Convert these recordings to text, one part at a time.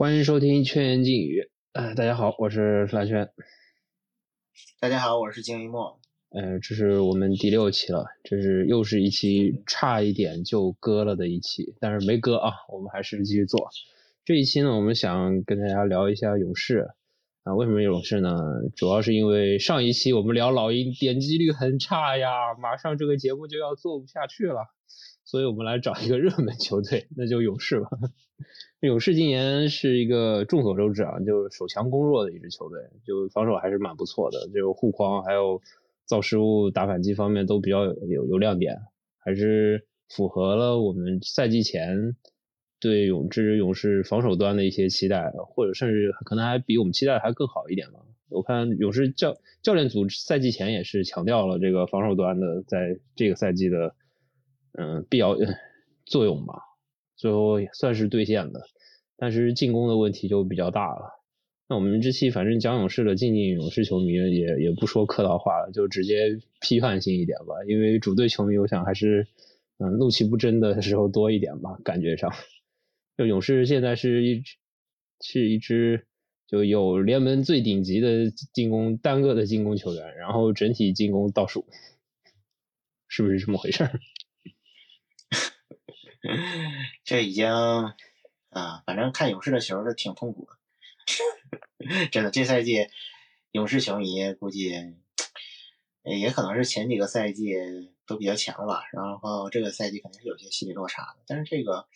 欢迎收听《圈言静语》。呃，大家好，我是蓝轩。大家好，我是金一墨。呃，这是我们第六期了，这是又是一期差一点就割了的一期，但是没割啊，我们还是继续做。这一期呢，我们想跟大家聊一下勇士。啊，为什么勇士呢？主要是因为上一期我们聊老鹰点击率很差呀，马上这个节目就要做不下去了，所以我们来找一个热门球队，那就勇士吧。勇士今年是一个众所周知啊，就是守强攻弱的一支球队，就防守还是蛮不错的，就护框还有造失误、打反击方面都比较有有有亮点，还是符合了我们赛季前。对勇士勇士防守端的一些期待，或者甚至可能还比我们期待还更好一点吧。我看勇士教教练组赛季前也是强调了这个防守端的在这个赛季的嗯必要作用吧，最后算是兑现的。但是进攻的问题就比较大了。那我们这期反正讲勇士的，静静勇士球迷也也不说客套话了，就直接批判性一点吧。因为主队球迷我想还是嗯怒气不争的时候多一点吧，感觉上。就勇士现在是一是一支就有联盟最顶级的进攻单个的进攻球员，然后整体进攻倒数，是不是这么回事儿？这已经啊，反正看勇士的球是挺痛苦的，真的。这赛季勇士球迷估计也可能是前几个赛季都比较强吧，然后这个赛季肯定是有些心理落差的，但是这个。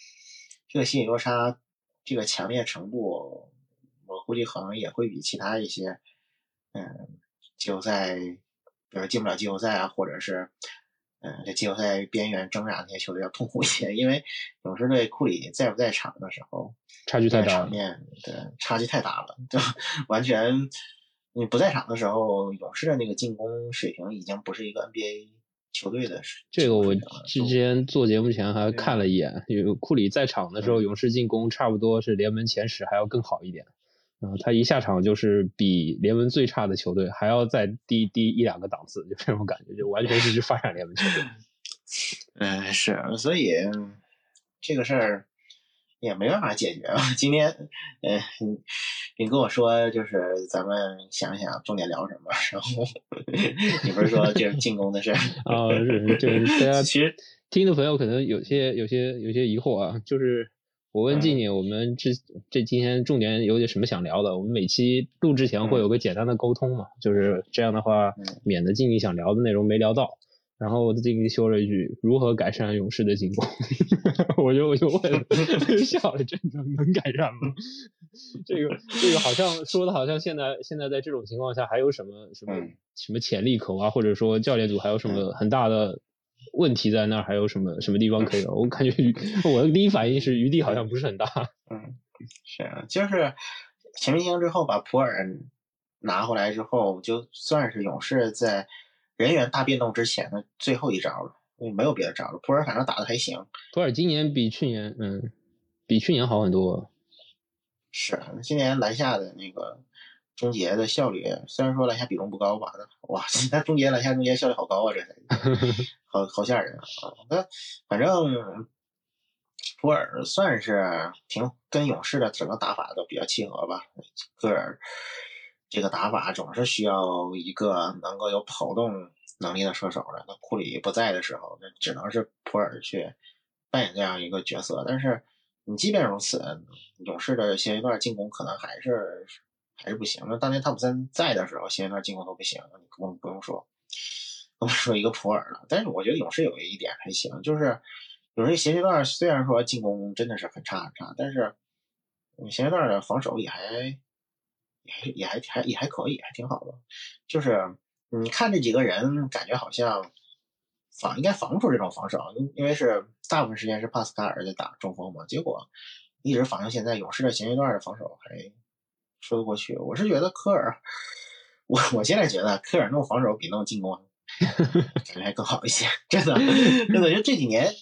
这个心理落差，这个强烈程度，我估计可能也会比其他一些，嗯，季后赛，比如进不了季后赛啊，或者是，嗯，在季后赛边缘挣扎那些球队要痛苦一些。因为勇士队库里在不在场的时候，差距太大，场面对差距太大了，就 完全你不在场的时候，勇士的那个进攻水平已经不是一个 NBA。球队的这个，我之前做节目前还看了一眼，有库里在场的时候，勇士进攻差不多是联盟前十，还要更好一点。嗯，他一下场就是比联盟最差的球队还要再低低一两个档次，就这种感觉，就完全是去发展联盟球队。嗯，是，所以这个事儿。也没办法解决啊。今天，嗯，你你跟我说，就是咱们想想重点聊什么，然后 你不是说就是进攻的事儿啊？是，就是大家其实听的朋友可能有些有些有些疑惑啊。就是我问静静，我们这这今天重点有点什么想聊的？我们每期录之前会有个简单的沟通嘛，就是这样的话，免得静静想聊的内容没聊到。然后我静静说了一句：“如何改善勇士的进攻？” 我就我就问，笑了，真的能改善吗？这个这个好像说的好像现在现在在这种情况下还有什么什么什么潜力可挖，或者说教练组还有什么很大的问题在那儿，还有什么什么地方可以？我感觉我的第一反应是余地好像不是很大。嗯，是啊，就是全明星之后把普尔拿回来之后，就算是勇士在。人员大变动之前的最后一招了，没有别的招了。普尔反正打的还行，普尔今年比去年，嗯，比去年好很多。是，今年篮下的那个终结的效率，虽然说篮下比重不高吧，哇，那终结篮下终结效率好高啊，这 好好吓人啊！那反正普尔算是挺跟勇士的整个打法都比较契合吧，科尔。这个打法总是需要一个能够有跑动能力的射手的。那库里不在的时候，那只能是普尔去扮演这样一个角色。但是你即便如此，勇士的前一段进攻可能还是还是不行。那当年汤普森在的时候，前一段进攻都不行，你更不用说不用说一个普尔了。但是我觉得勇士有一点还行，就是勇士前一段虽然说进攻真的是很差很差，但是前一段的防守也还。也也还还也还可以，还挺好的。就是你看这几个人，感觉好像防应该防不住这种防守，因因为是大部分时间是帕斯卡尔在打中锋嘛。结果一直防到现在，勇士的前一段的防守还说得过去。我是觉得科尔，我我现在觉得科尔弄防守比弄进攻。感觉还更好一些，真的，真的，就这几年，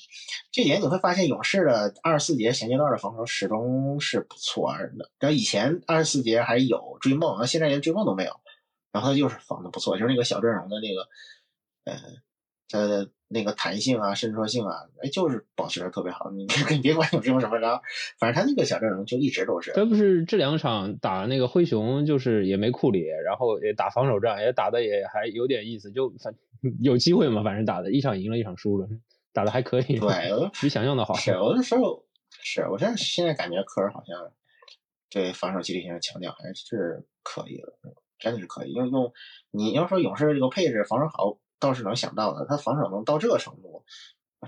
这几年你会发现勇士的二十四节衔接段的防守始终是不错的。然后以前二十四节还有追梦，那现在连追梦都没有。然后他就是防的不错，就是那个小阵容的那个，呃，他那个弹性啊、伸缩性啊，哎，就是保持的特别好。你你别管有什么什么着，反正他那个小阵容就一直都是。他不是这两场打那个灰熊，就是也没库里，然后也打防守战，也打的也还有点意思，就反 有机会嘛，反正打的一场赢了一场输了，打的还可以。对，比想象的好。是，我时候是我现现在感觉科尔好像对防守积极性的强调还是可以的，真的是可以。用用你要说勇士这个配置防守好。倒是能想到的，他防守能到这个程度，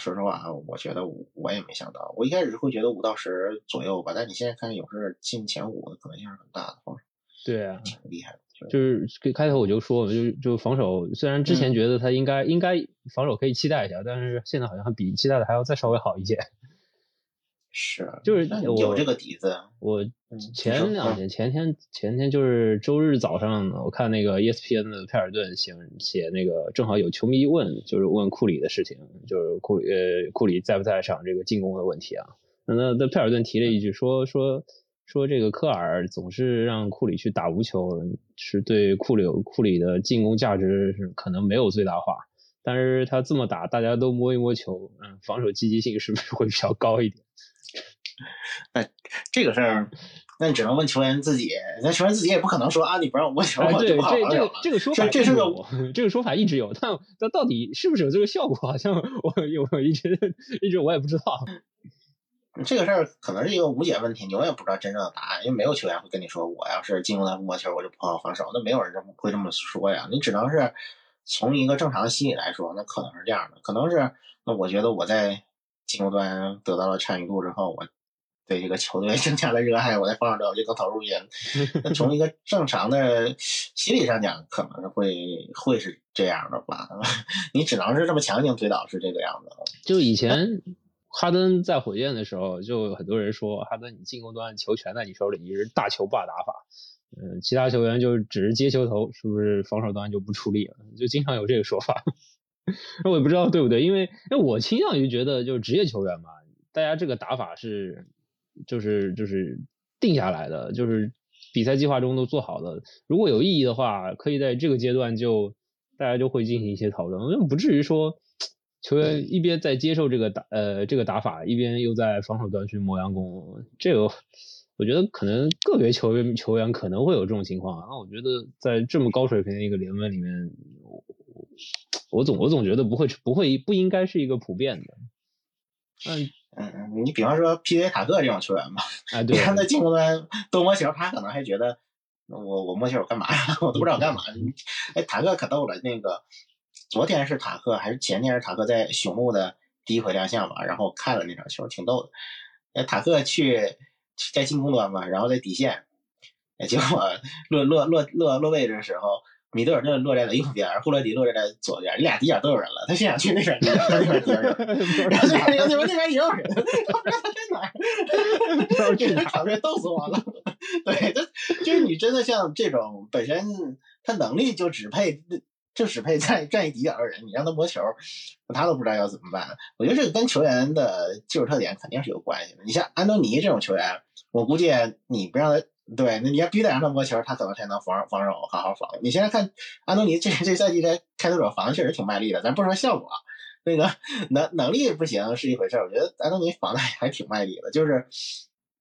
说实话，我觉得我也没想到。我一开始会觉得五到十左右吧，但你现在看勇士进前五的可能性是很大的，防守。对啊，挺厉害的。就是开头我就说，就就防守，虽然之前觉得他应该应该防守可以期待一下，但是现在好像比期待的还要再稍微好一些。是，就是有这个底子。我前两天、前天、前天就是周日早上，我看那个 ESPN 的佩尔顿写写那个，正好有球迷问，就是问库里的事情，就是库里呃库里在不在场这个进攻的问题啊。那那佩尔顿提了一句，说说说这个科尔总是让库里去打无球，是对库里库里的进攻价值是可能没有最大化，但是他这么打，大家都摸一摸球，嗯，防守积极性是不是会比较高一点？那这个事儿，那你只能问球员自己。那球员自己也不可能说啊，你不让我摸球，我就不好这这这个说法，这是个这个说法一直有，但但到底是不是有这个效果，好像我有我一直一直我也不知道。这个事儿可能是一个无解问题，你永远不知道真正的答案，因为没有球员会跟你说，我要是进攻端不摸球，我就不好防守。那没有人这么会这么说呀。你只能是从一个正常的心理来说，那可能是这样的，可能是那我觉得我在。进攻端得到了参与度之后，我对这个球队增加了热爱，我在防守端我就更投入一点。从一 个正常的心理上讲，可能是会会是这样的吧？你只能是这么强行推导是这个样子。就以前哈登在火箭的时候，就很多人说哈登你进攻端球权在你手里，你是大球霸打法，嗯，其他球员就只是接球投，是不是防守端就不出力了？就经常有这个说法。那 我也不知道对不对，因为因为我倾向于觉得，就是职业球员嘛，大家这个打法是，就是就是定下来的，就是比赛计划中都做好的。如果有意义的话，可以在这个阶段就大家就会进行一些讨论，因为不至于说球员一边在接受这个打呃这个打法，一边又在防守端去磨洋工。这个我觉得可能个别球员球员可能会有这种情况，那我觉得在这么高水平的一个联盟里面。我我总我总觉得不会不会不应该是一个普遍的，嗯嗯，你比方说 P.J. 塔克这种球员吧，啊，你看他进攻端多摸球，他可能还觉得我我摸球我干嘛呀？我都不知道干嘛。哎，塔克可逗了，那个昨天是塔克还是前天是塔克在雄鹿的第一回亮相吧？然后看了那场球，挺逗的。哎，塔克去在进攻端嘛，然后在底线，哎，结果 落落落落落位置的时候。米德尔顿落在了右边，霍勒迪落在了左边，你俩底角都有人了。他现在去那边，那边底角人，然后那边那边也有人，不知道他在哪，不知道去 哪，场面逗死我了。对，就就是你真的像这种本身他能力就只配就只配在站一底角的人，你让他摸球，他都不知道要怎么办。我觉得这个跟球员的技术特点肯定是有关系的。你像安东尼这种球员，我估计你不让他。对，那你要必须得让他摸球，他可能才能防防守好好防。你现在看安东尼这这赛季在开拓者防的确实挺卖力的，咱不说效果，那个能能力不行是一回事我觉得安东尼防的还挺卖力的，就是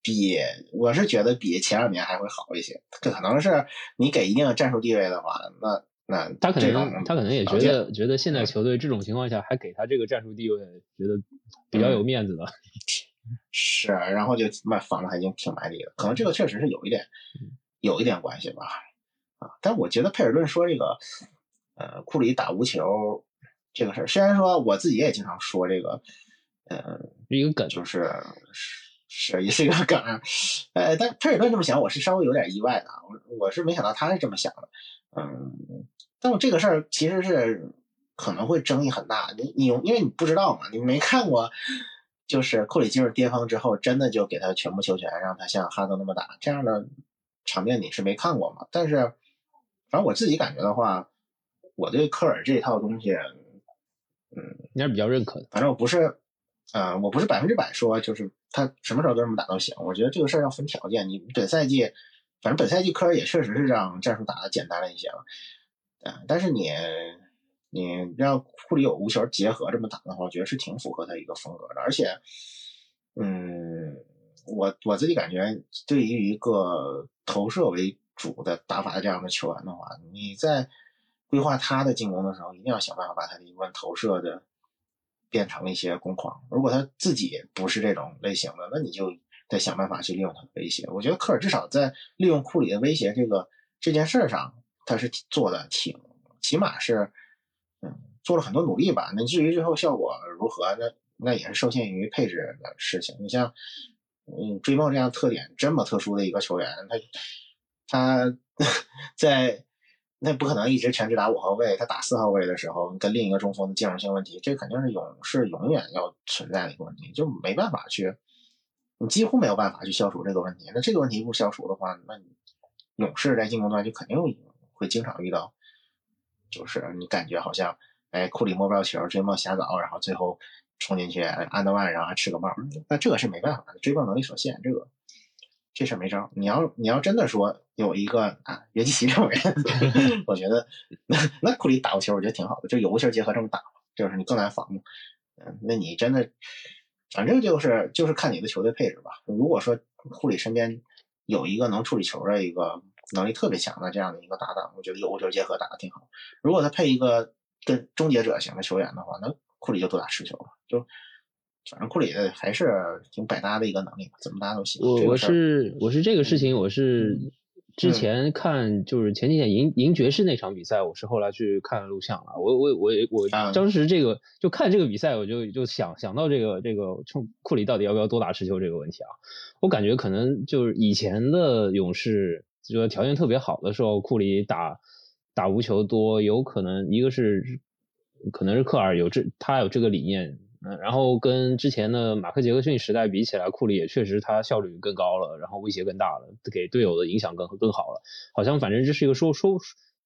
比我是觉得比前两年还会好一些。可能是你给一定的战术地位的话，那那他可能他可能也觉得觉得现在球队这种情况下还给他这个战术地位，觉得比较有面子的。是，然后就卖房子还挺挺卖力的，可能这个确实是有一点，有一点关系吧，啊，但我觉得佩尔顿说这个，呃，库里打无球这个事儿，虽然说我自己也经常说这个，呃，一个梗，就是是也是一个梗，呃，但佩尔顿这么想，我是稍微有点意外的，我我是没想到他是这么想的，嗯，但我这个事儿其实是可能会争议很大，你你因为你不知道嘛，你没看过。就是库里进入巅峰之后，真的就给他全部球权，让他像哈登那么打，这样的场面你是没看过嘛？但是，反正我自己感觉的话，我对科尔这套东西，嗯，应该是比较认可的。反正我不是，呃，我不是百分之百说就是他什么时候都这么打都行。我觉得这个事儿要分条件。你本赛季，反正本赛季科尔也确实是让战术打的简单了一些了，嗯，但是你。你让库里有无球结合这么打的话，我觉得是挺符合他一个风格的。而且，嗯，我我自己感觉，对于一个投射为主的打法的这样的球员的话，你在规划他的进攻的时候，一定要想办法把他的一部分投射的变成一些攻框。如果他自己不是这种类型的，那你就得想办法去利用他的威胁。我觉得科尔至少在利用库里的威胁这个这件事上，他是做的挺，起码是做了很多努力吧。那至于最后效果如何，那那也是受限于配置的事情。你像嗯追梦这样特点这么特殊的一个球员，他他在那不可能一直全职打五号位，他打四号位的时候跟另一个中锋的兼容性问题，这肯定是勇士永远要存在的一个问题，就没办法去，你几乎没有办法去消除这个问题。那这个问题不消除的话，那你勇士在进攻端就肯定会经常遇到，就是你感觉好像哎库里摸不着球，追梦瞎搞，然后最后冲进去安德万，然后还吃个帽，那这个是没办法的，追梦能力所限，这个。这事没招。你要你要真的说有一个啊约基奇这种人，我觉得那那库里打过球，我觉得挺好的。就有个球结合这么打，就是你更难防。嗯，那你真的，反正就是就是看你的球队配置吧。如果说库里身边有一个能处理球的一个能力特别强的这样的一个搭档，我觉得有个球结合打的挺好。如果他配一个跟终结者型的球员的话，那库里就多打持球了，就。反正库里的还是挺百搭的一个能力，怎么搭都行。我我是我是这个事情，我是之前看就是前几天赢赢爵士那场比赛，我是后来去看录像了。我我我我当时这个就看这个比赛，我就就想想到这个这个冲库里到底要不要多打持球这个问题啊。我感觉可能就是以前的勇士，就条件特别好的时候，库里打打无球多，有可能一个是可能是科尔有这他有这个理念。嗯，然后跟之前的马克杰克逊时代比起来，库里也确实他效率更高了，然后威胁更大了，给队友的影响更更好了。好像反正这是一个说说，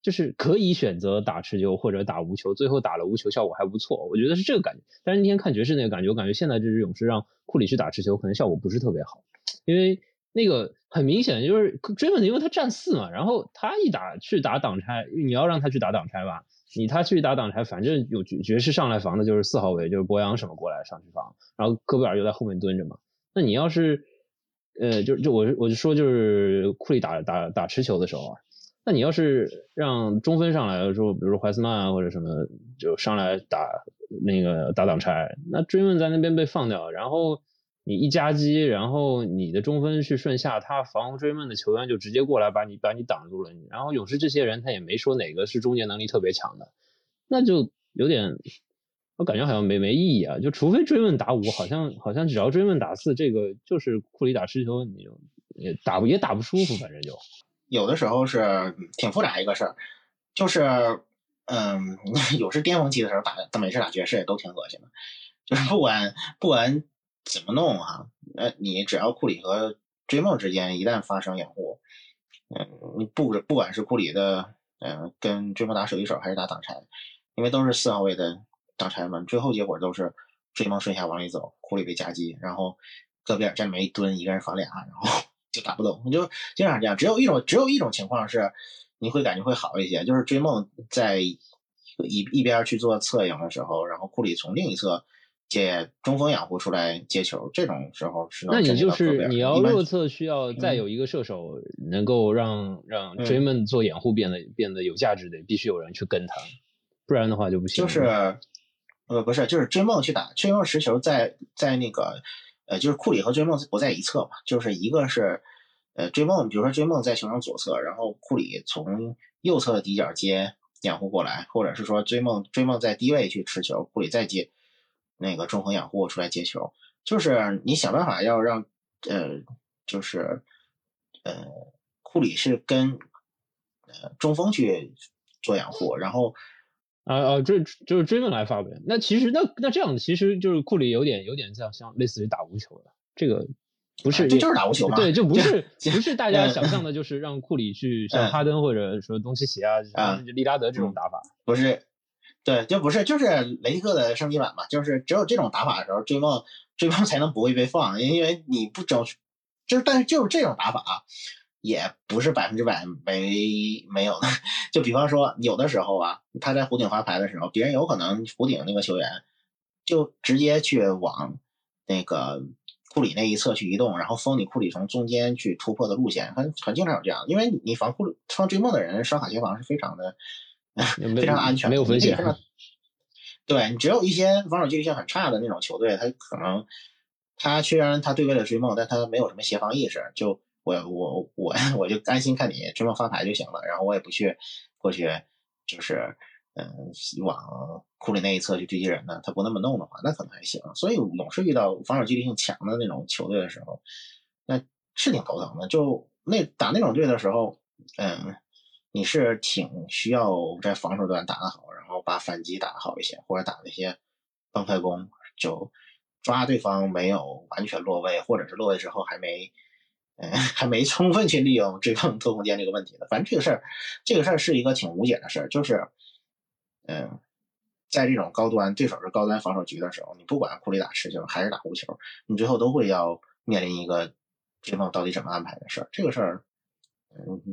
就是可以选择打持球或者打无球，最后打了无球效果还不错，我觉得是这个感觉。但是那天看爵士那个感觉，我感觉现在这支勇士让库里去打持球，可能效果不是特别好，因为那个很明显就是追问，因为他站四嘛，然后他一打去打挡拆，你要让他去打挡拆吧。你他去打挡拆，反正有爵爵士上来防的就是四号位，就是博扬什么过来上去防，然后戈贝尔又在后面蹲着嘛。那你要是，呃，就就我我就说就是库里打打打持球的时候啊，那你要是让中分上来说，比如说怀斯曼啊或者什么，就上来打那个打挡拆，那追问在那边被放掉，然后。你一夹击，然后你的中分去顺下，他防追梦的球员就直接过来把你把你挡住了。然后勇士这些人他也没说哪个是终结能力特别强的，那就有点，我感觉好像没没意义啊。就除非追梦打五，好像好像只要追梦打四，这个就是库里打持球，你就也打不也打不舒服，反正就有的时候是挺复杂一个事儿，就是嗯，勇士巅峰期的时候打，他每次打爵士也都挺恶心的，就是不管不管。怎么弄啊？那你只要库里和追梦之间一旦发生掩护，嗯，你不不管是库里的，嗯，跟追梦打手一手还是打挡拆，因为都是四号位的挡拆嘛，最后结果都是追梦顺下往里走，库里被夹击，然后戈贝尔在里面一蹲，一个人防俩，然后 就打不动。就经常这样，只有一种只有一种情况是你会感觉会好一些，就是追梦在一一边去做侧影的时候，然后库里从另一侧。接中锋掩护出来接球，这种时候是那你就是你要右侧需要再有一个射手能够让让追梦做掩护变得变得有价值的，必须有人去跟他，不然的话就不行。就是呃不是，就是追梦去打追梦持球在在那个呃就是库里和追梦不在一侧嘛，就是一个是呃追梦，比如说追梦在球场左侧，然后库里从右侧的底角接掩护过来，或者是说追梦追梦在低位去持球，库里再接。那个中锋掩护出来接球，就是你想办法要让呃，就是呃，库里是跟呃中锋去做掩护，然后啊啊，追就是追问来发呗。那其实那那这样其实就是库里有点有点像像类似于打无球的，这个不是这就是打无球嘛？对，就不是不是大家想象的，就是让库里去像哈登或者说东契奇啊、利拉德这种打法，不是。对，就不是，就是雷克的升级版嘛，就是只有这种打法的时候，追梦追梦才能不会被放，因为你不争，就是但是就是这种打法，也不是百分之百没没有的。就比方说，有的时候啊，他在弧顶发牌的时候，别人有可能弧顶那个球员就直接去往那个库里那一侧去移动，然后封你库里从中间去突破的路线，很很经常有这样。因为你防库里防追梦的人刷卡协防是非常的非常安全，没有风险。对你只有一些防守纪律性很差的那种球队，他可能他虽然他对位了追梦，但他没有什么协防意识，就。我我我 我就安心看你追梦发牌就行了，然后我也不去过去就是嗯往库里那一侧去追击人呢。他不那么弄的话，那可能还行。所以总是遇到防守纪律性强的那种球队的时候，那是挺头疼的。就那打那种队的时候，嗯，你是挺需要在防守端打得好，然后把反击打得好一些，或者打那些崩快攻，就抓对方没有完全落位，或者是落位之后还没。嗯，还没充分去利用追梦偷空间这个问题的。反正这个事儿，这个事儿是一个挺无解的事儿。就是，嗯，在这种高端对手是高端防守局的时候，你不管库里打持球还是打无球，你最后都会要面临一个追梦到底怎么安排的事儿。这个事儿，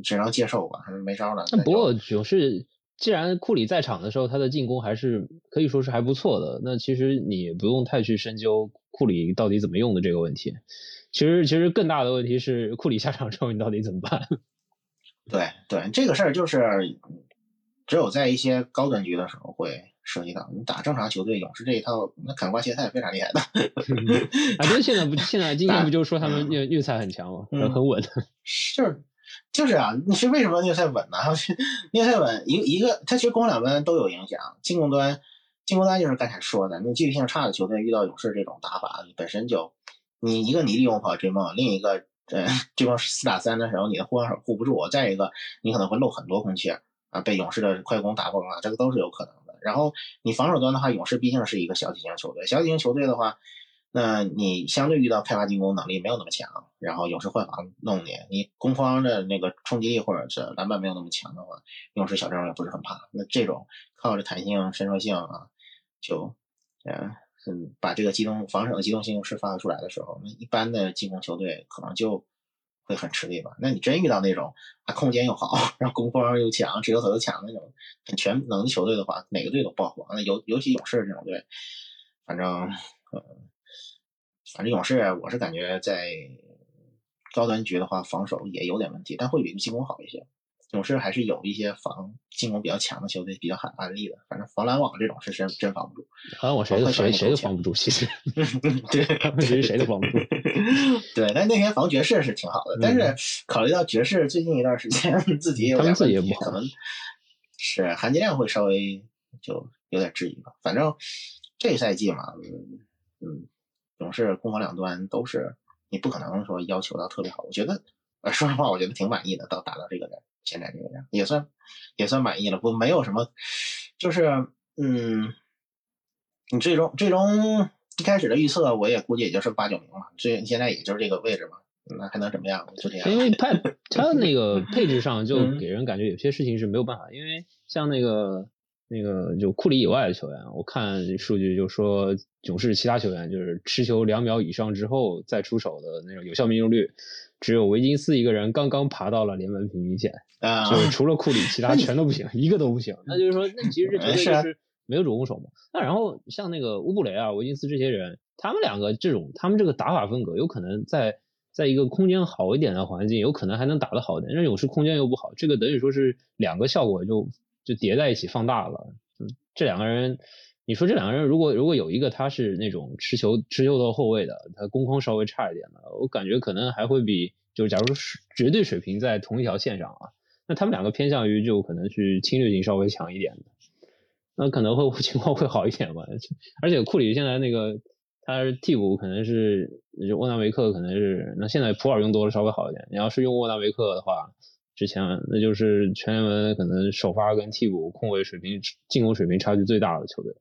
只能接受吧，没招了。那不过勇士既然库里在场的时候，他的进攻还是可以说是还不错的。那其实你不用太去深究库里到底怎么用的这个问题。其实，其实更大的问题是库里下场之后，你到底怎么办？对对，这个事儿就是只有在一些高端局的时候会涉及到。你打正常球队，勇士这一套，那砍瓜切菜非常厉害的。啊，对，现在不，现在 今天不就说他们虐虐菜很强吗？很很稳。是，就是啊，你是为什么虐菜稳呢？虐菜稳，一一个，它其实攻两端都有影响。进攻端，进攻端就是刚才说的，那纪律性差的球队遇到勇士这种打法，本身就。你一个你利用不好追梦，另一个呃追梦四打三的时候，你的护手护不住，再一个你可能会漏很多空切啊，被勇士的快攻打崩了，这个都是有可能的。然后你防守端的话，勇士毕竟是一个小体型球队，小体型球队的话，那你相对遇到开发进攻能力没有那么强，然后勇士换防弄你，你攻方的那个冲击力或者是篮板没有那么强的话，勇士小阵容也不是很怕。那这种靠着弹性、伸缩性啊，就嗯。嗯，把这个机动防守的机动性释放出来的时候，那一般的进攻球队可能就会很吃力吧。那你真遇到那种啊空间又好，然后攻方又强，持球手又强那种很全能的球队的话，哪个队都爆火。那尤尤其勇士这种队，反正嗯，反正勇士我是感觉在高端局的话，防守也有点问题，但会比进攻好一些。勇士还是有一些防进攻比较强的球队比较喊案例的，反正防篮网这种是真真防不住。防篮网谁都谁谁都防不住，其实对，其实谁都防不住。对，但那天防爵士是挺好的，但是考虑到爵士最近一段时间自己有点问题，可能是含金量会稍微就有点质疑吧。反正这个赛季嘛，嗯，勇士攻防两端都是你不可能说要求到特别好。我觉得，说实话，我觉得挺满意的，到达到这个点。现在这个样也算也算满意了，不没有什么，就是嗯，你最终最终一开始的预测，我也估计也就是八九名嘛，最现在也就是这个位置嘛，那还能怎么样？就这样。因为派他那个配置上就给人感觉有些事情是没有办法，因为像那个那个就库里以外的球员，我看数据就说勇士其他球员就是持球两秒以上之后再出手的那种有效命中率。只有维金斯一个人刚刚爬到了联盟平均线，啊，就是除了库里，其他全都不行，一个都不行。那就是说，那其实这球队就是没有主攻手嘛。那然后像那个乌布雷啊、维金斯这些人，他们两个这种，他们这个打法风格，有可能在在一个空间好一点的环境，有可能还能打得好一点。那勇士空间又不好，这个等于说是两个效果就就叠在一起放大了。这两个人。你说这两个人，如果如果有一个他是那种持球持球到后卫的，他攻框稍微差一点的，我感觉可能还会比，就是假如说绝对水平在同一条线上啊，那他们两个偏向于就可能去侵略性稍微强一点的，那可能会 情况会好一点吧。而且库里现在那个他是替补可能是就沃纳维克可能是，那现在普尔用多了稍微好一点。你要是用沃纳维克的话，之前那就是全联盟可能首发跟替补控卫水平进攻水平差距最大的球队。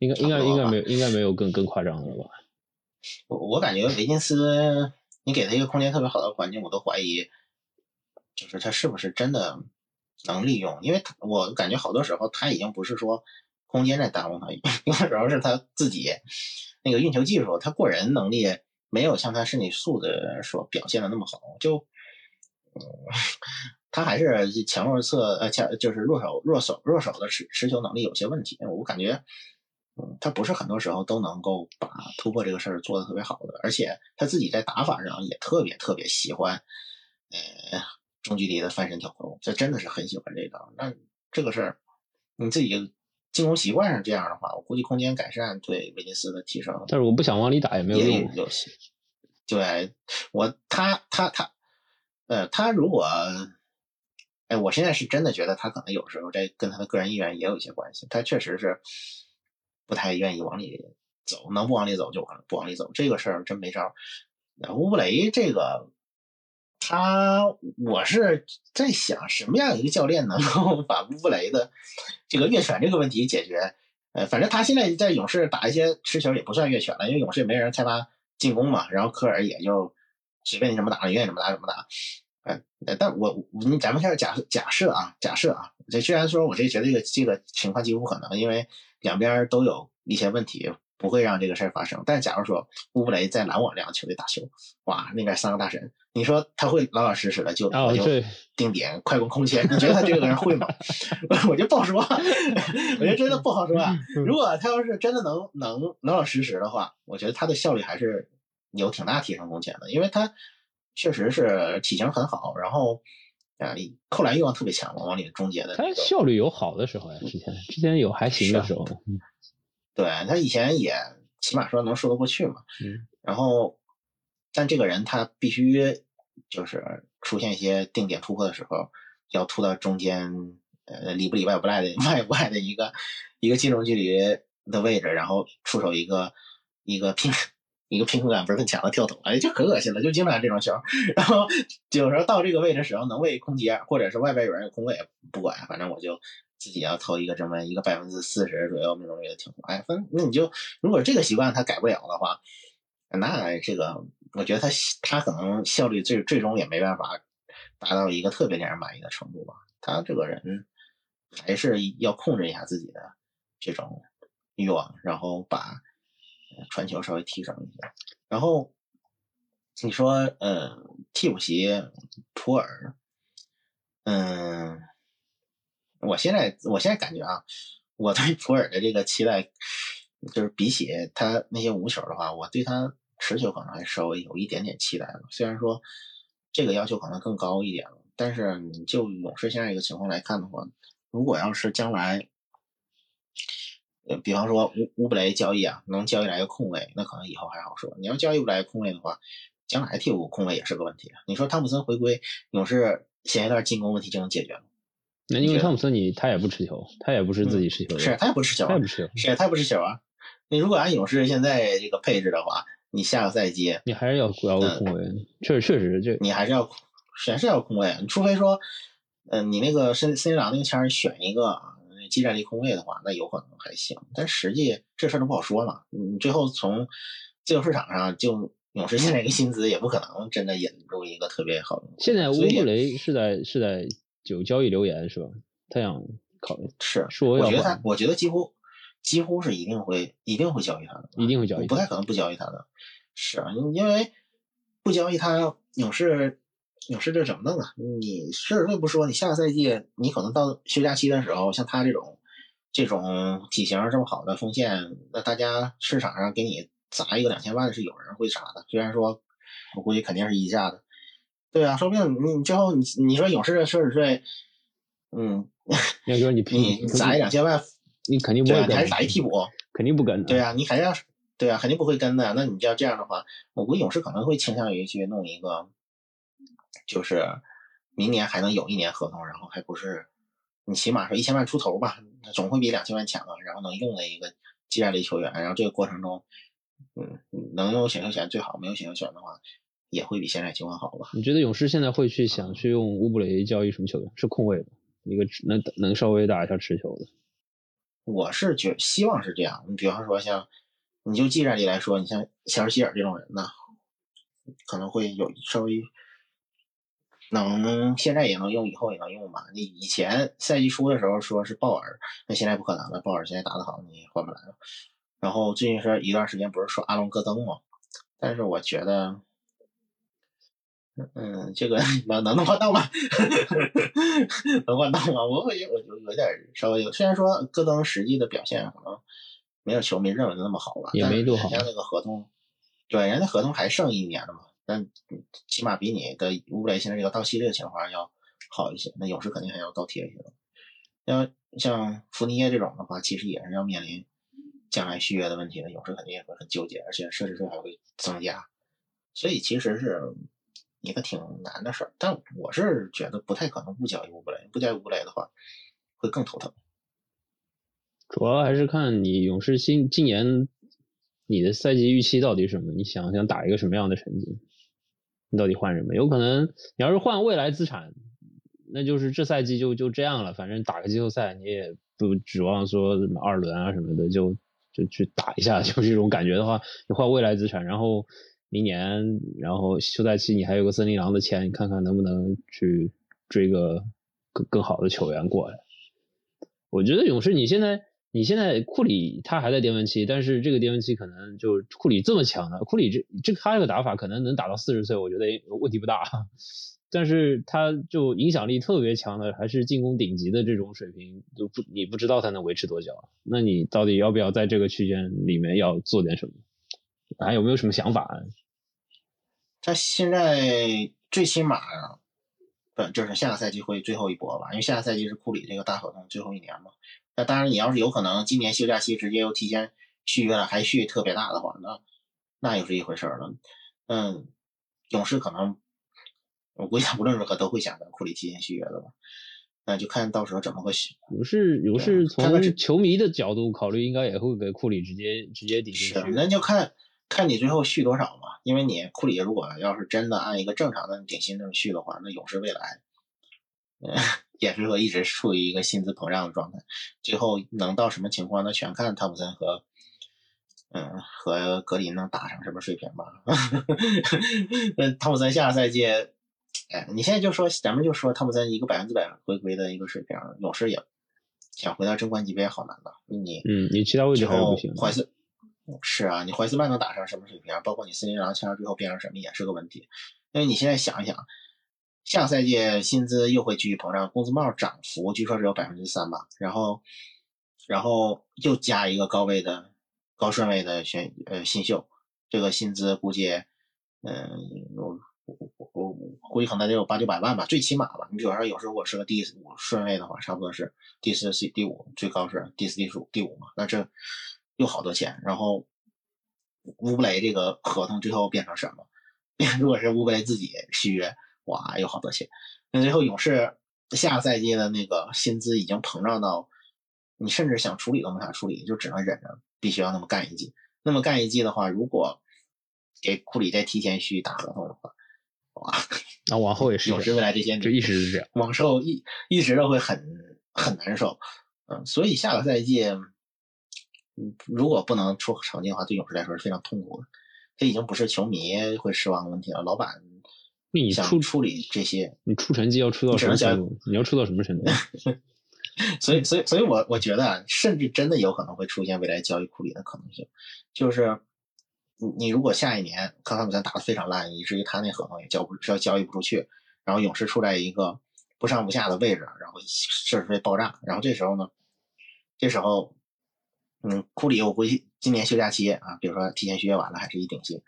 应该应该应该没有应该没有更更夸张的了吧？我我感觉维金斯，你给他一个空间特别好的环境，我都怀疑，就是他是不是真的能利用？因为他我感觉好多时候他已经不是说空间在耽误他，有的时候是他自己那个运球技术，他过人能力没有像他身体素质所表现的那么好，就，嗯，他还是强弱侧呃强就是弱手弱手弱手的持持球能力有些问题，我感觉，嗯，他不是很多时候都能够把突破这个事儿做的特别好的，而且他自己在打法上也特别特别喜欢，呃，中距离的翻身跳投，这真的是很喜欢这个。那这个事儿，你自己进攻习惯上这样的话，我估计空间改善对维金斯的提升，但是我不想往里打也没有用。有，对我他他他，呃，他如果，哎，我现在是真的觉得他可能有时候这跟他的个人意愿也有一些关系，他确实是不太愿意往里走，能不往里走就往不往里走，这个事儿真没招。乌布雷这个。他，我是在想，什么样一个教练能够 把乌布雷的这个越权这个问题解决？呃，反正他现在在勇士打一些持球也不算越权了，因为勇士也没人开发进攻嘛，然后科尔也就随便你怎么打，你愿意怎么打怎么打。呃，但我你咱们开始假假设啊，假设啊，这虽然说我这觉得这个这个情况几乎不可能，因为两边都有一些问题。不会让这个事儿发生。但假如说乌布雷在篮网两个球队打球，哇，那边三个大神，你说他会老老实实的就我就定点快攻空切？你觉得他这个人会吗？我就不好说，我觉得真的不好说啊。如果他要是真的能能老老实实的话，我觉得他的效率还是有挺大提升空间的，因为他确实是体型很好，然后啊扣篮欲望特别强，往里终结的。他效率有好的时候呀，之前之前有还行的时候。对他以前也起码说能说得过去嘛，嗯，然后，但这个人他必须就是出现一些定点突破的时候，要突到中间，呃，里不里外不赖的 外不外的一个一个进攻距离的位置，然后出手一个一个拼一个平衡感不是很强的跳投，哎，就可恶心了，就经常这种球，然后有时候到这个位置时候能为空接，或者是外边有人有空位，不管，反正我就。自己要投一个这么一个百分之四十左右命中率的挺多，哎，分那你就如果这个习惯他改不了的话，那这个我觉得他他可能效率最最终也没办法达到一个特别令人满意的程度吧。他这个人还是要控制一下自己的这种欲望，然后把传球稍微提升一下。然后你说，呃，替补席普尔，嗯。我现在，我现在感觉啊，我对普尔的这个期待，就是比起他那些无球的话，我对他持球可能还稍微有一点点期待了。虽然说这个要求可能更高一点了，但是你就勇士现在一个情况来看的话，如果要是将来，呃，比方说乌乌布雷交易啊，能交易来个空位，那可能以后还好说。你要交易不来空位的话，将来替补空位也是个问题。你说汤普森回归，勇士前一段进攻问题就能解决了？那因为汤普森你他也不持球，他也不是自己持球的，是他也不持球，他也不持球，是他也不持球啊。你如果按勇士现在这个配置的话，你下个赛季你还是要要个空位，确实确实这你还是要还是要空位，除非说，嗯，你那个森森林狼那个签选一个技战力空位的话，那有可能还行。但实际这事儿都不好说嘛。你最后从自由市场上就勇士现在一个薪资也不可能真的引入一个特别好的。现在乌布雷是在是在。有交易留言是吧？他想考虑是说，我觉得他，我觉得几乎几乎是一定会一定会交易他的，一定会交易，不太可能不交易他的。是啊，因为不交易他，勇士勇士这怎么弄啊？你是这不说，你下个赛季你可能到休假期的时候，像他这种这种体型这么好的锋线，那大家市场上给你砸一个两千万是有人会砸的，虽然说我估计肯定是溢价的。对啊，说不定你最后你你说勇士的奢侈税，嗯，要说你你砸一两千万，你肯定不会跟，还是打一替补，肯定不跟。对啊，你肯定要，对啊，肯定不会跟的。那你要这样的话，我估计勇士可能会倾向于去弄一个，就是明年还能有一年合同，然后还不是你起码说一千万出头吧，总会比两千万强啊。然后能用的一个技战力球员，然后这个过程中，嗯，能有选秀权最好，没有选秀权的话。也会比现在情况好吧？你觉得勇士现在会去想去用乌布雷交易什么球员？是控卫的，一个能能稍微打一下持球的。我是觉希望是这样。你比方说像，你就技战力来说，你像切尔希尔这种人呢，可能会有稍微能现在也能用，以后也能用吧。你以前赛季初的时候说是鲍尔，那现在不可能了。鲍尔现在打得好，你换不来了。然后最近说一段时间不是说阿隆戈登吗？但是我觉得，嗯，这个 能能能换到吗？能换到吗？我我我有有点稍微有，虽然说戈登实际的表现可能没有球迷认为的那么好吧，也没多好。人家那个合同，对，人家合同还剩一年了嘛，但起码比你的乌布雷现在这个到期这个情况要好一些。那勇士肯定还要倒贴一些。要像福尼耶这种的话，其实也是要面临将来续约的问题的，勇士肯定也会很纠结，而且奢侈税还会增加，所以其实是一个挺难的事儿。但我是觉得不太可能不交易乌布雷，不交易乌布雷的话会更头疼。主要还是看你勇士新今年你的赛季预期到底什么？你想想打一个什么样的成绩？到底换什么？有可能你要是换未来资产。那就是这赛季就就这样了，反正打个季后赛你也不指望说什么二轮啊什么的，就就去打一下，就这种感觉的话，你换未来资产，然后明年然后休赛期你还有个森林狼的钱，你看看能不能去追个更更好的球员过来。我觉得勇士你现在你现在库里他还在巅峰期，但是这个巅峰期可能就库里这么强的，库里这这他这个打法可能能打到四十岁，我觉得问题不大。但是他就影响力特别强的，还是进攻顶级的这种水平，就不你不知道他能维持多久。那你到底要不要在这个区间里面要做点什么？还有没有什么想法？他现在最起码，不就是下个赛季会最后一波吧？因为下个赛季是库里这个大合同最后一年嘛。那当然，你要是有可能今年休假期直接又提前续约了，还续特别大的话，那那又是一回事了。嗯，勇士可能。我估计无论如何都会想跟库里提前续约的吧，那就看到时候怎么个续。勇士勇士从球迷的角度考虑，应该也会给库里直接直接顶薪是，那就看看你最后续多少嘛。因为你库里如果要是真的按一个正常的顶薪这么续的话，那勇士未来，嗯，也是说一直处于一个薪资膨胀的状态。最后能到什么情况，那全看汤普森和嗯和格林能打成什么水平吧。那 汤普森下个赛季。哎，你现在就说，咱们就说汤普森一个百分之百回归的一个水平，勇士也想回到争冠级别好难的。你嗯，你其他位置还不行。怀斯是啊，你怀斯曼能打成什么水平？包括你森林狼签最后变成什么也是个问题。因为你现在想一想，下赛季薪资又会继续膨胀，工资帽涨幅据说只有百分之三吧，然后然后又加一个高位的高顺位的选呃新秀，这个薪资估计嗯。我我我估计可能得有八九百万吧，最起码吧。你比如说，有时候我是个第五顺位的话，差不多是第四、第第五，最高是第四、第五、第五嘛。那这又好多钱。然后乌布雷这个合同最后变成什么？如果是乌布雷自己续约，哇，有好多钱。那最后勇士下个赛季的那个薪资已经膨胀到，你甚至想处理都没法处理，就只能忍着，必须要那么干一季。那么干一季的话，如果给库里再提前续打合同的话，哇，那往后也是勇士未来这些就一直是这样，往后一一直都会很很难受，嗯，所以下个赛季，嗯，如果不能出成绩的话，对勇士来说是非常痛苦的。这已经不是球迷会失望的问题了，老板你出处理这些，你出成绩要出到什么程度？你要出到什么程度？所以，所以，所以我我觉得，甚至真的有可能会出现未来交易库里的可能性，就是。你你如果下一年康康普森打得非常烂，以至于他那合同也交不交交易不出去，然后勇士处在一个不上不下的位置，然后奢侈税爆炸，然后这时候呢，这时候，嗯，库里我估计今年休假期啊，比如说提前续约完了还是一顶薪，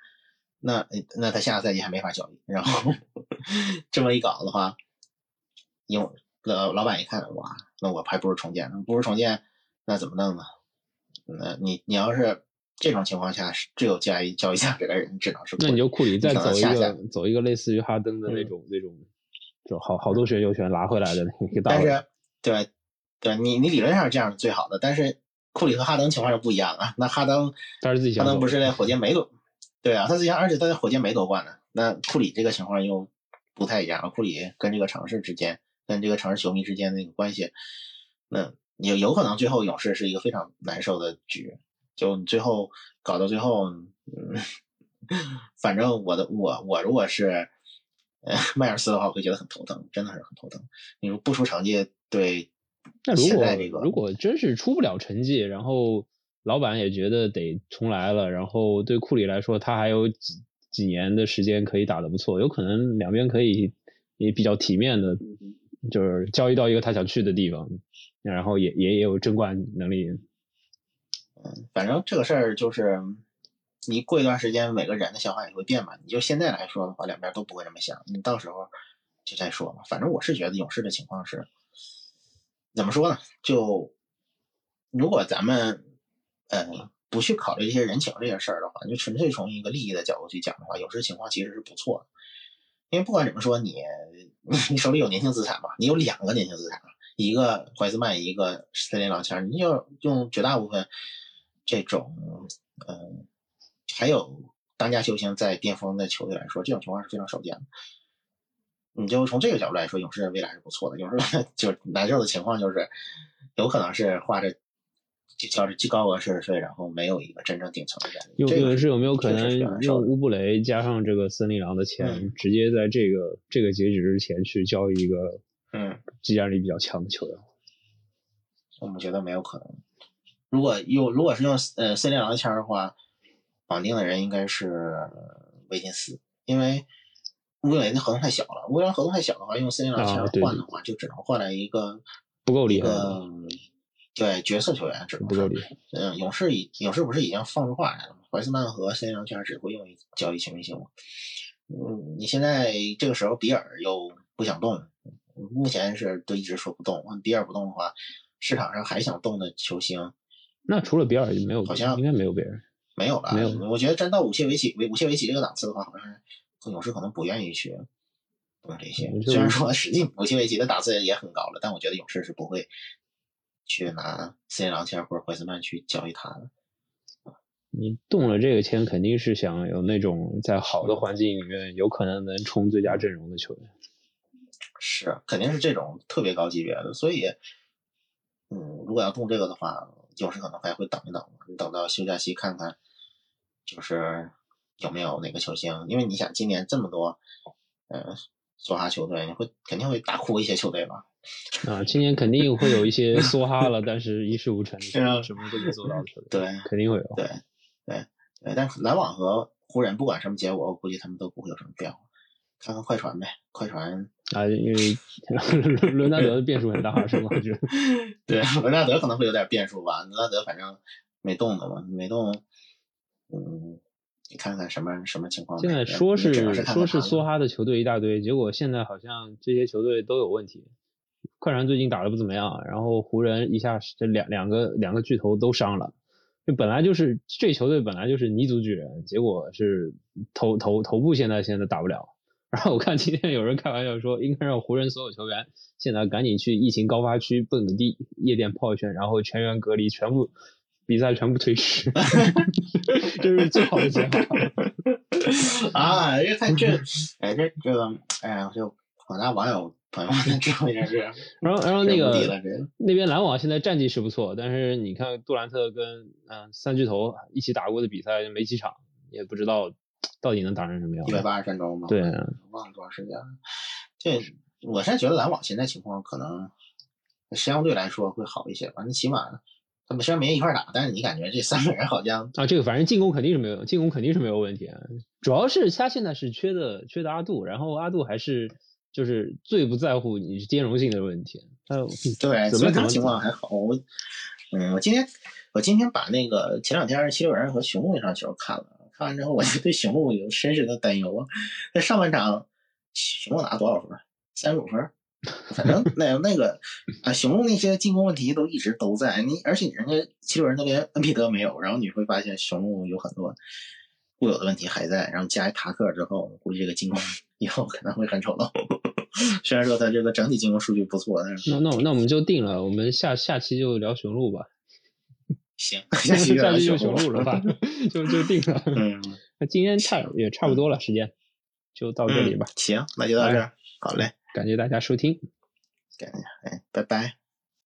那那他下个赛季还没法交易，然后 这么一搞的话，有老老板一看，哇，那我还不如重建，不如重建，那怎么弄呢？那你你要是。这种情况下是只有交易交易价值的人只能是。那你就库里再走一个走一个类似于哈登的那种那种，就好好多选秀权拿回来的那个大。但是，对，对你你理论上是这样是最好的，但是库里和哈登情况是不一样啊。那哈登，他是自己哈登不是在火箭没夺，对啊，他之前而且他在火箭没夺冠呢。那库里这个情况又不太一样，库里跟这个城市之间，跟这个城市球迷之间的那个关系，那有有可能最后勇士是一个非常难受的局。就你最后搞到最后，嗯，反正我的我我如果是迈尔斯的话，我会觉得很头疼，真的是很头疼。你说不出成绩，对，那如果如果真是出不了成绩，然后老板也觉得得重来了，然后对库里来说，他还有几几年的时间可以打得不错，有可能两边可以也比较体面的，就是交易到一个他想去的地方，然后也也也有争冠能力。嗯，反正这个事儿就是，你过一段时间，每个人的想法也会变嘛。你就现在来说的话，两边都不会这么想，你到时候就再说嘛。反正我是觉得勇士的情况是，怎么说呢？就如果咱们呃不去考虑这些人情这些事儿的话，就纯粹从一个利益的角度去讲的话，勇士情况其实是不错的。因为不管怎么说，你你手里有年轻资产嘛，你有两个年轻资产，一个怀斯曼，一个森林狼签，你就用绝大部分这种嗯、还有当家球星在巅峰的球队来说，这种情况是非常少见的。你就从这个角度来说，勇士未来是不错的。勇士 就难受的情况就是，有可能是花着交着极高额奢侈税，然后没有一个真正顶层的战力。有这个是有没有可能用乌布雷加上这个森林狼的钱，嗯直接在这个这个截止之前去交易一个嗯，技战力比较强的球员？我们觉得没有可能。如果用如果是用呃森林狼的签的话，绑定的人应该是维金斯，因为乌布雷的合同太小了。乌布雷合同太小的话，用森林狼签儿啊对换的话，就只能换来一个不够厉害个对角色球员，只能是不够厉害。嗯，勇士已勇士不是已经放出话来了吗？怀斯曼和森林狼签儿只会用于交易全明星吗？嗯，你现在这个时候比尔又不想动，目前是都一直说不动。比尔不动的话，市场上还想动的球星那除了比尔没有，好像应该没有别人。没有了。没有我觉得真到武切维奇、维武切维奇这个档次的话，好像是勇士可能不愿意去动这些虽然说实际武切维奇的档次也很高了，但我觉得勇士是不会去拿森林狼签或者怀斯曼去交易他的。你动了这个签，肯定是想有那种在好的环境里面有可能能冲最佳阵容的球员。是，肯定是这种特别高级别的，所以，嗯，如果要动这个的话，有时可能还会等一等，你等到休假期看看，就是有没有哪个球星，因为你想今年这么多，呃，梭哈球队，你会肯定会打哭一些球队吧？啊，今年肯定会有一些 梭哈了，但是一事无成什么都没做到的球队，对肯定会有。对对对，但篮网和湖人不管什么结果，我估计他们都不会有什么变化。看看快船呗，快船啊，因为 伦纳德的变数很大，是吗？就对伦纳德可能会有点变数吧，伦纳德反正没动的嘛，没动，嗯，你看看什么什么情况。现在说是说是梭哈的球队一大堆，结果现在好像这些球队都有问题。快船最近打得不怎么样，然后湖人一下这两两个两个巨头都伤了，就本来就是这球队本来就是泥足巨人，结果是头头头部现在现在打不了。然后我看今天有人开玩笑说，应该让湖人所有球员现在赶紧去疫情高发区蹦个迪，夜店泡一圈，然后全员隔离，全部比赛全部推迟，这是最好的解法。啊，因为看这，哎这这个，哎呀，就广大网友朋友们的智慧真是 然后，然后那个，这个那边篮网现在战绩是不错，但是你看杜兰特跟嗯、呃三巨头一起打过的比赛没几场，也不知道到底能打成什么样一。百八十分钟嘛，对，忘了多长时间了。这我现在觉得篮网现在情况可能相对来说会好一些吧，你起码他们虽然没一块儿打，但是你感觉这三个人好像啊，这个反正进攻肯定是没有，进攻肯定是没有问题。啊。主要是他现在是缺的缺的阿杜，然后阿杜还是就是最不在乎你是兼容性的问题。他对，怎么怎么所以他情况还好。我嗯，我今天我今天把那个前两天七六人和雄鹿那场球看了，看完之后我就对雄鹿有深深的担忧啊。在上半场，雄鹿拿多少分？三十五分。反正那那个啊，雄鹿那些进攻问题都一直都在，你而且人家七六人都连恩比德没有，然后你会发现雄鹿有很多固有的问题还在，然后加一塔克之后，估计这个进攻 以后可能会很丑陋。虽然说它这个整体进攻数据不错，但是那那我那我们就定了，我们下下期就聊雄鹿吧，行，下下期期就雄雄鹿了吧，就就定了。嗯，那今天差也差不多了，时间就到这里吧嗯。行，那就到这儿，好嘞，感谢大家收听。感谢，哎，拜拜。